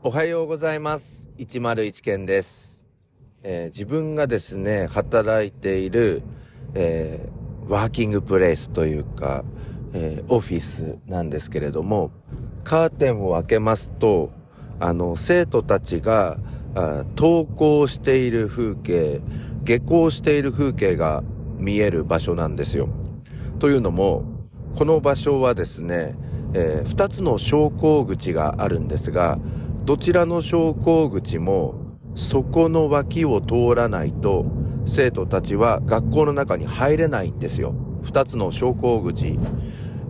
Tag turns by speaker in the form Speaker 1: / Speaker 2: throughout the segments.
Speaker 1: おはようございます。101件です。えー自分がですね、働いている、えーワーキングプレイスというか、えーオフィスなんですけれども、カーテンを開けますと、あの、生徒たちが、登校している風景、下校している風景が見える場所なんですよ。というのも、この場所はですね、えー二つの昇降口があるんですが、どちらの昇降口も、そこの脇を通らないと、生徒たちは学校の中に入れないんですよ。二つの昇降口、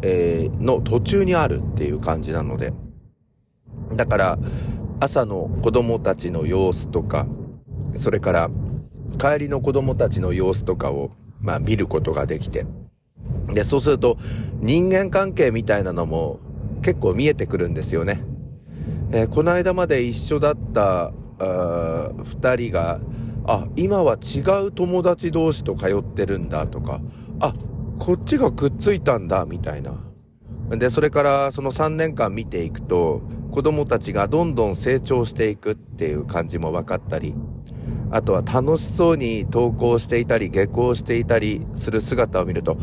Speaker 1: えーの途中にあるっていう感じなので。だから、朝の子供たちの様子とか、それから、帰りの子供たちの様子とかを、まあ見ることができて。で、そうすると、人間関係みたいなのも結構見えてくるんですよね。えーこの間まで一緒だった、あー二人が、あ、今は違う友達同士と通ってるんだとか、あ、こっちがくっついたんだ、みたいな。で、それからその3年間見ていくと、子供たちがどんどん成長していくっていう感じも分かったり、あとは楽しそうに登校していたり、下校していたりする姿を見ると、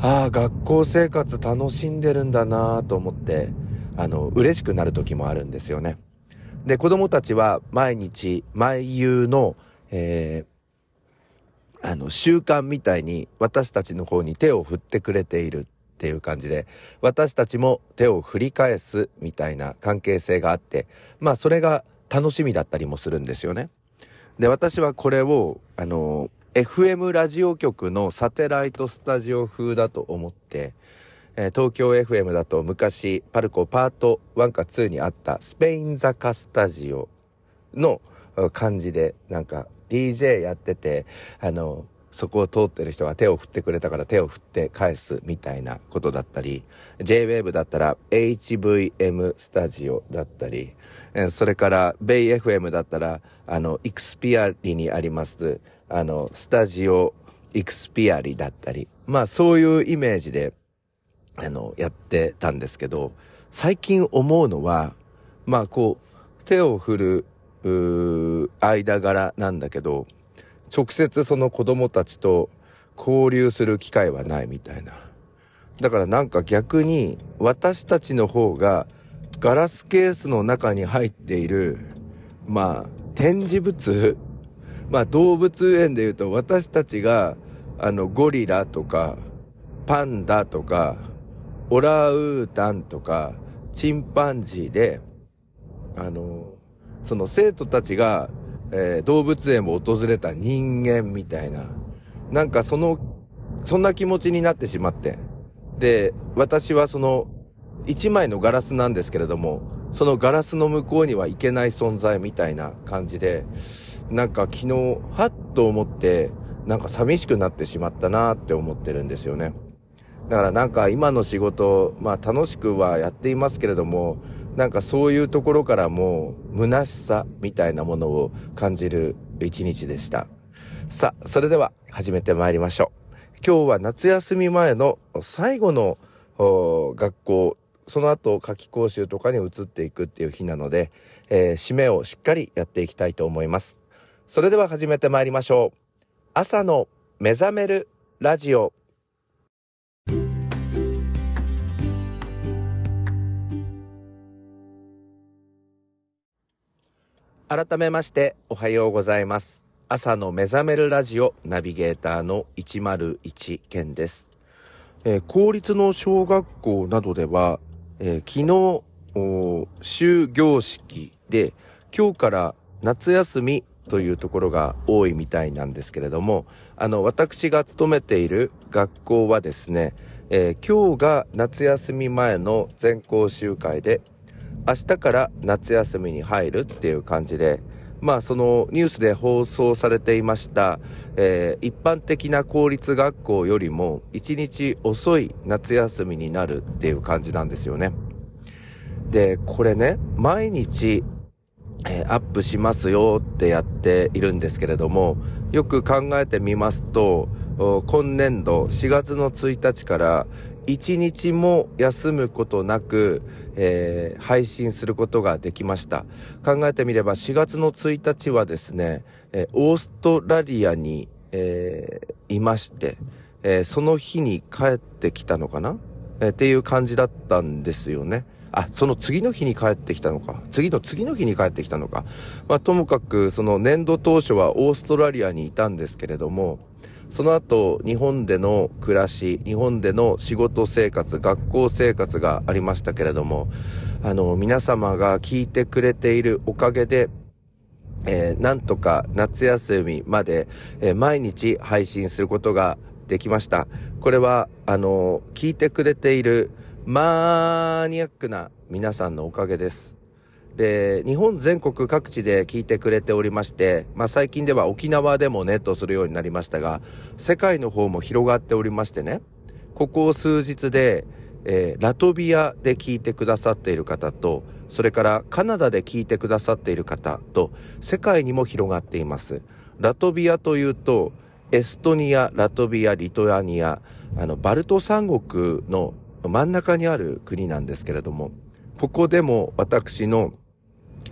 Speaker 1: ああ、学校生活楽しんでるんだなと思って、あの、嬉しくなる時もあるんですよね。で、子供たちは毎日、毎夕の、えーあの、習慣みたいに私たちの方に手を振ってくれているっていう感じで、私たちも手を振り返すみたいな関係性があって、まあそれが楽しみだったりもするんですよね。で、私はこれを、あの、FM ラジオ局のサテライトスタジオ風だと思って、えー東京 FM だと昔、パルコパート1か2にあったスペイン坂スタジオの感じで、なんか DJ やってて、あの、そこを通ってる人が手を振ってくれたから手を振って返すみたいなことだったり、JWAVE だったら HVM スタジオだったり、それからベイ FM だったら、あの、イクスピアリにあります、あの、スタジオイクスピアリだったり、まあそういうイメージで、あの、やってたんですけど、最近思うのは、まあこう、手を振る、う間柄なんだけど、直接その子供たちと交流する機会はないみたいな。だからなんか逆に私たちの方がガラスケースの中に入っている、まあ展示物、まあ動物園で言うと私たちがあのゴリラとかパンダとかオラウータンとかチンパンジーであのその生徒たちが、えー動物園を訪れた人間みたいななんかそのそんな気持ちになってしまってで私はその一枚のガラスなんですけれどもそのガラスの向こうには行けない存在みたいな感じでなんか昨日はっと思ってなんか寂しくなってしまったなって思ってるんですよね。だからなんか今の仕事、まあ楽しくはやっていますけれども、なんかそういうところからも虚しさみたいなものを感じる一日でした。さあ、それでは始めてまいりましょう。今日は夏休み前の最後の学校、その後夏期講習とかに移っていくっていう日なので、えー締めをしっかりやっていきたいと思います。それでは始めてまいりましょう。朝の目覚めるラジオ。改めましておはようございます。朝の目覚めるラジオナビゲーターの101健です。えー公立の小学校などでは、えー昨日、終業式で今日から夏休みというところが多いみたいなんですけれども、あの、私が勤めている学校はですね、えー今日が夏休み前の全校集会で、明日から夏休みに入るっていう感じで、まあそのニュースで放送されていました、えー一般的な公立学校よりも一日遅い夏休みになるっていう感じなんですよね。で、これね、毎日、えーアップしますよってやっているんですけれども、よく考えてみますと、今年度4月の1日から1日も休むことなく、えー、配信することができました。考えてみれば4月の1日はですね、えー、オーストラリアに、えー、いまして、え、その日に帰ってきたのかな、え、っていう感じだったんですよね。あ、その次の日に帰ってきたのか。次の次の日に帰ってきたのか。まあ、ともかく、その年度当初はオーストラリアにいたんですけれども、その後、日本での暮らし、日本での仕事生活、学校生活がありましたけれども、あの、皆様が聞いてくれているおかげで、えー、なんとか夏休みまで、えー、毎日配信することができました。これは、あの、聞いてくれているマニアックな皆さんのおかげです。で、日本全国各地で聞いてくれておりまして、まあ最近では沖縄でもネットするようになりましたが、世界の方も広がっておりましてね、ここ数日で、えー、ラトビアで聞いてくださっている方と、それからカナダで聞いてくださっている方と、世界にも広がっています。ラトビアというと、エストニア、ラトビア、リトアニア、あの、バルト三国の真ん中にある国なんですけれども、ここでも私の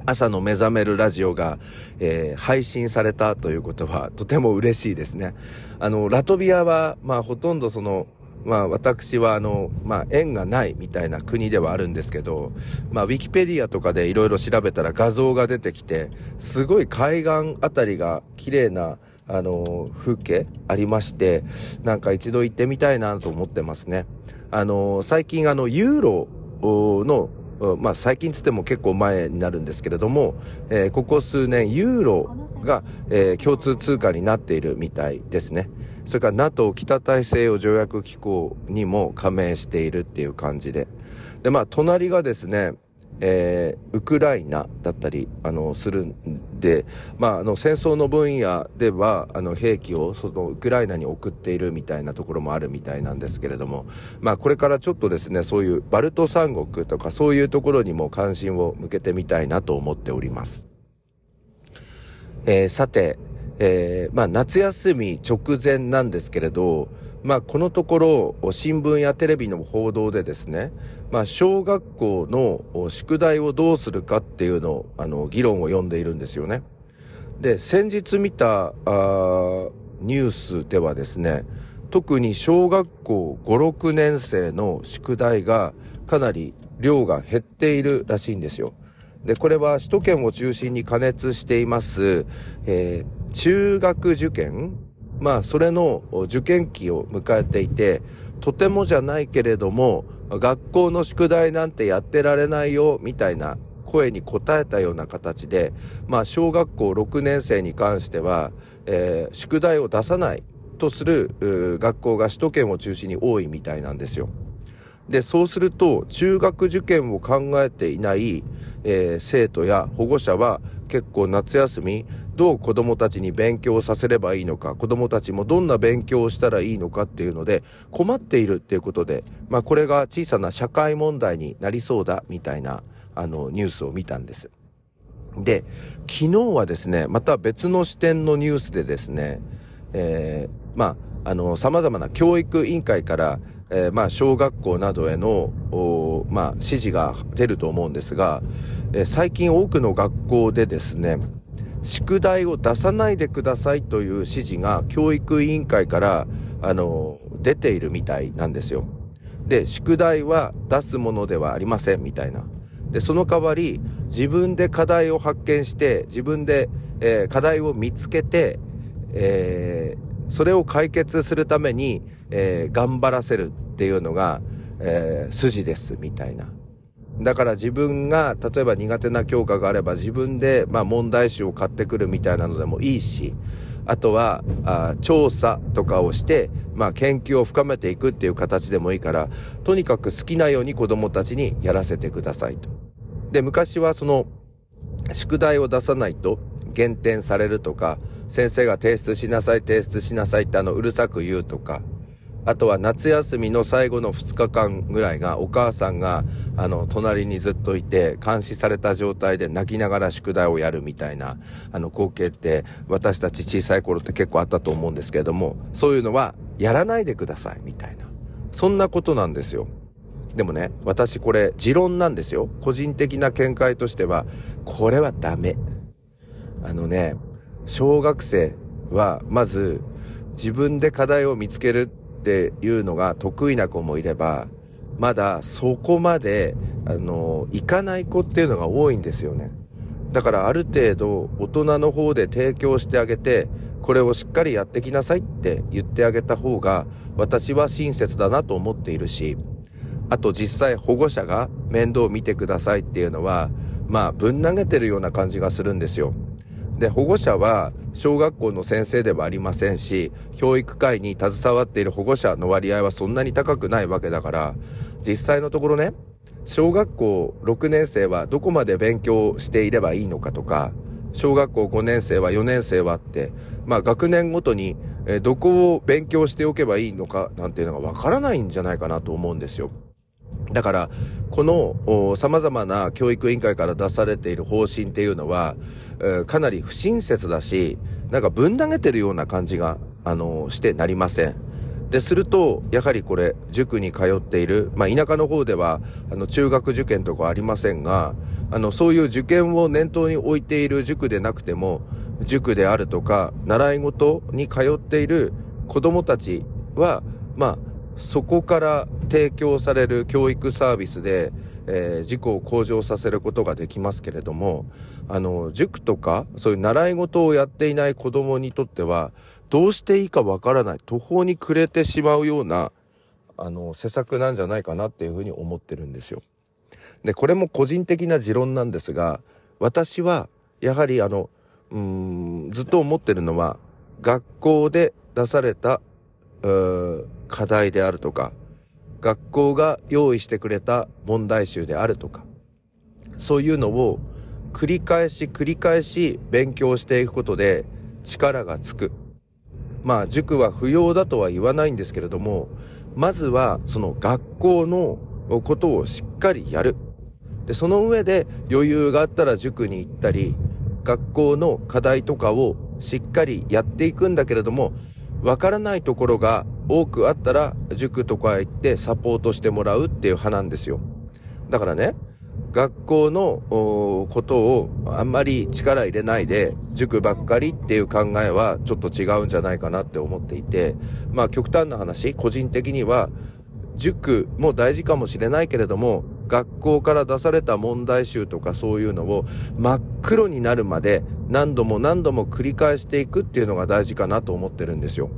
Speaker 1: 朝の目覚めるラジオが、えー、配信されたということはとても嬉しいですね。あの、ラトビアは、まあほとんどその、まあ私はあの、まあ縁がないみたいな国ではあるんですけど、まあウィキペディアとかでいろいろ調べたら画像が出てきて、すごい海岸あたりが綺麗なあの、風景ありまして、なんか一度行ってみたいなと思ってますね。あの、最近あの、ユーロの、まあ最近つっても結構前になるんですけれども、えー、ここ数年ユーロが、えー、共通通貨になっているみたいですね。それから NATO 北大西洋条約機構にも加盟しているっていう感じで。で、まあ隣がですね、えー、ウクライナだったり、あの、するんで、まあ、あの、戦争の分野では、あの、兵器を、その、ウクライナに送っているみたいなところもあるみたいなんですけれども、まあ、これからちょっとですね、そういうバルト三国とか、そういうところにも関心を向けてみたいなと思っております。えー、さて、えー、まあ、夏休み直前なんですけれど、まあ、このところ、新聞やテレビの報道でですね、まあ、小学校の宿題をどうするかっていうのを、あの、議論を読んでいるんですよね。で、先日見た、あニュースではですね、特に小学校5、6年生の宿題がかなり量が減っているらしいんですよ。で、これは首都圏を中心に加熱しています、えー、中学受験まあ、それの受験期を迎えていて、とてもじゃないけれども、学校の宿題なんてやってられないよ、みたいな声に応えたような形で、まあ、小学校6年生に関しては、えー、宿題を出さないとする学校が首都圏を中心に多いみたいなんですよ。で、そうすると、中学受験を考えていない、えー、生徒や保護者は結構夏休みどう子供たちに勉強させればいいのか子供たちもどんな勉強をしたらいいのかっていうので困っているっていうことで、まあ、これが小さな社会問題になりそうだみたいなあのニュースを見たんです。で昨日はですねまた別の視点のニュースでですね、えー、まああの様々な教育委員会からえー、まあ、小学校などへの、まあ、指示が出ると思うんですが、えー、最近多くの学校でですね、宿題を出さないでくださいという指示が教育委員会から、あの、出ているみたいなんですよ。で、宿題は出すものではありませんみたいな。で、その代わり、自分で課題を発見して、自分で、えー、課題を見つけて、えー、それを解決するために、えー、頑張らせるっていうのが、えー、筋ですみたいな。だから自分が、例えば苦手な教科があれば自分で、まあ問題集を買ってくるみたいなのでもいいし、あとは、あ調査とかをして、まあ研究を深めていくっていう形でもいいから、とにかく好きなように子供たちにやらせてくださいと。で、昔はその、宿題を出さないと減点されるとか、先生が提出しなさい、提出しなさいってあの、うるさく言うとか、あとは夏休みの最後の2日間ぐらいがお母さんがあの隣にずっといて監視された状態で泣きながら宿題をやるみたいなあの光景って私たち小さい頃って結構あったと思うんですけれどもそういうのはやらないでくださいみたいなそんなことなんですよ。でもね、私これ持論なんですよ。個人的な見解としては、これはダメ。あのね、小学生はまず自分で課題を見つけるっていうのが得意な子もいれば、まだそこまで、あの、いかない子っていうのが多いんですよね。だからある程度大人の方で提供してあげて、これをしっかりやってきなさいって言ってあげた方が私は親切だなと思っているし、あと実際保護者が面倒を見てくださいっていうのは、まあぶん投げてるような感じがするんですよ。で、保護者は小学校の先生ではありませんし、教育会に携わっている保護者の割合はそんなに高くないわけだから、実際のところね、小学校6年生はどこまで勉強していればいいのかとか、小学校5年生は4年生はって、まあ学年ごとに、えどこを勉強しておけばいいのかなんていうのがわからないんじゃないかなと思うんですよ。だから、この様々な教育委員会から出されている方針っていうのは、えー、かなり不親切だし、なんかぶん投げてるような感じが、あのー、してなりません。で、すると、やはりこれ、塾に通っている、まあ、田舎の方では、あの、中学受験とかありませんが、あの、そういう受験を念頭に置いている塾でなくても、塾であるとか、習い事に通っている子供たちは、まあ、そこから提供される教育サービスで、えー、自己を向上させることができますけれども、あの、塾とか、そういう習い事をやっていない子供にとっては、どうしていいかわからない、途方に暮れてしまうような、あの、施策なんじゃないかなっていうふうに思ってるんですよ。で、これも個人的な持論なんですが、私は、やはりあの、うん、ずっと思ってるのは、学校で出されたうー課題であるとか、学校が用意してくれた問題集であるとか、そういうのを繰り返し繰り返し勉強していくことで力がつく。まあ塾は不要だとは言わないんですけれども、まずはその学校のことをしっかりやる。で、その上で余裕があったら塾に行ったり、学校の課題とかをしっかりやっていくんだけれども、わからないところが多くあったら、塾とか行ってサポートしてもらうっていう派なんですよ。だからね、学校のことをあんまり力入れないで、塾ばっかりっていう考えはちょっと違うんじゃないかなって思っていて、まあ極端な話、個人的には、塾も大事かもしれないけれども、学校から出された問題集とかそういうのを真っ黒になるまで何度も何度も繰り返していくっていうのが大事かなと思ってるんですよ。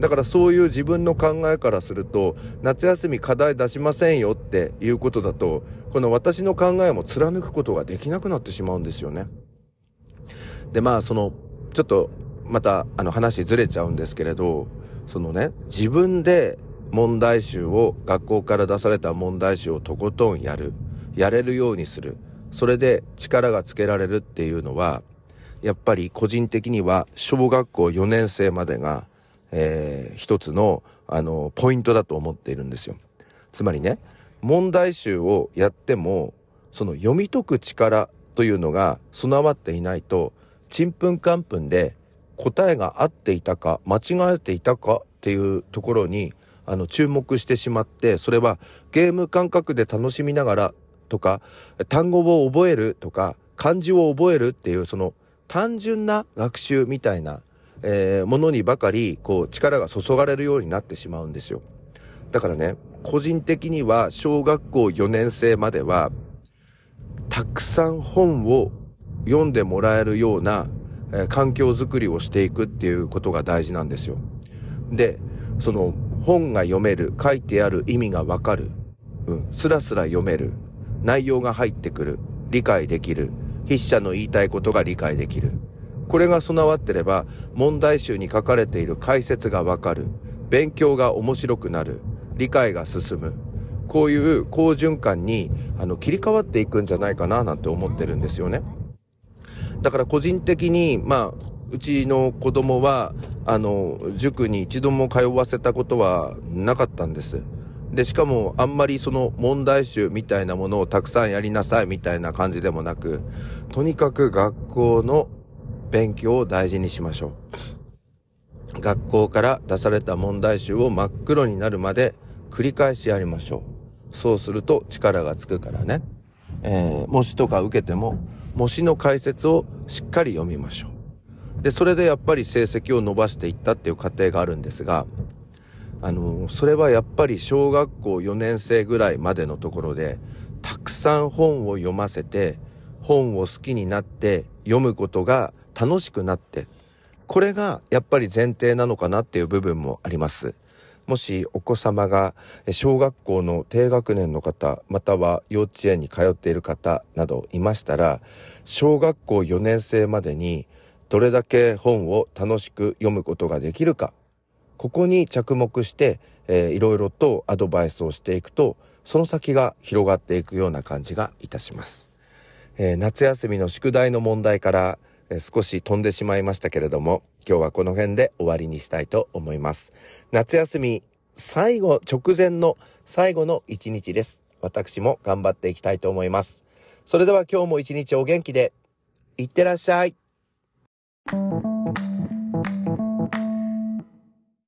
Speaker 1: だからそういう自分の考えからすると、夏休み課題出しませんよっていうことだと、この私の考えも貫くことができなくなってしまうんですよね。で、まあその、ちょっとまたあの話ずれちゃうんですけれど、そのね、自分で問題集を、学校から出された問題集をとことんやる。やれるようにする。それで力がつけられるっていうのは、やっぱり個人的には小学校4年生までが、えー、一つの、あの、ポイントだと思っているんですよ。つまりね、問題集をやっても、その読み解く力というのが備わっていないと、ちんぷんかんぷんで答えが合っていたか、間違えていたかっていうところにあの、注目してしまって、それはゲーム感覚で楽しみながらとか、単語を覚えるとか、漢字を覚えるっていう、その単純な学習みたいな、えー、ものにばかり、こう、力が注がれるようになってしまうんですよ。だからね、個人的には小学校4年生までは、たくさん本を読んでもらえるような、えー、環境づくりをしていくっていうことが大事なんですよ。で、その本が読める、書いてある意味がわかる、うん、スラスラ読める、内容が入ってくる、理解できる、筆者の言いたいことが理解できる。これが備わってれば、問題集に書かれている解説がわかる、勉強が面白くなる、理解が進む。こういう好循環に、あの、切り替わっていくんじゃないかな、なんて思ってるんですよね。だから個人的に、まあ、うちの子供は、あの、塾に一度も通わせたことはなかったんです。で、しかもあんまりその問題集みたいなものをたくさんやりなさいみたいな感じでもなく、とにかく学校の勉強を大事にしましょう。学校から出された問題集を真っ黒になるまで繰り返しやりましょう。そうすると力がつくからね。えー、模試とか受けても、模試の解説をしっかり読みましょう。で、それでやっぱり成績を伸ばしていったっていう過程があるんですが、あの、それはやっぱり小学校4年生ぐらいまでのところで、たくさん本を読ませて、本を好きになって読むことが楽しくなって、これがやっぱり前提なのかなっていう部分もあります。もしお子様が小学校の低学年の方、または幼稚園に通っている方などいましたら、小学校4年生までにどれだけ本を楽しく読むことができるか、ここに着目して、えー、いろいろとアドバイスをしていくと、その先が広がっていくような感じがいたします。えー、夏休みの宿題の問題から、少し飛んでしまいましたけれども、今日はこの辺で終わりにしたいと思います。夏休み最後、直前の最後の一日です。私も頑張っていきたいと思います。それでは今日も一日お元気で、いってらっしゃい。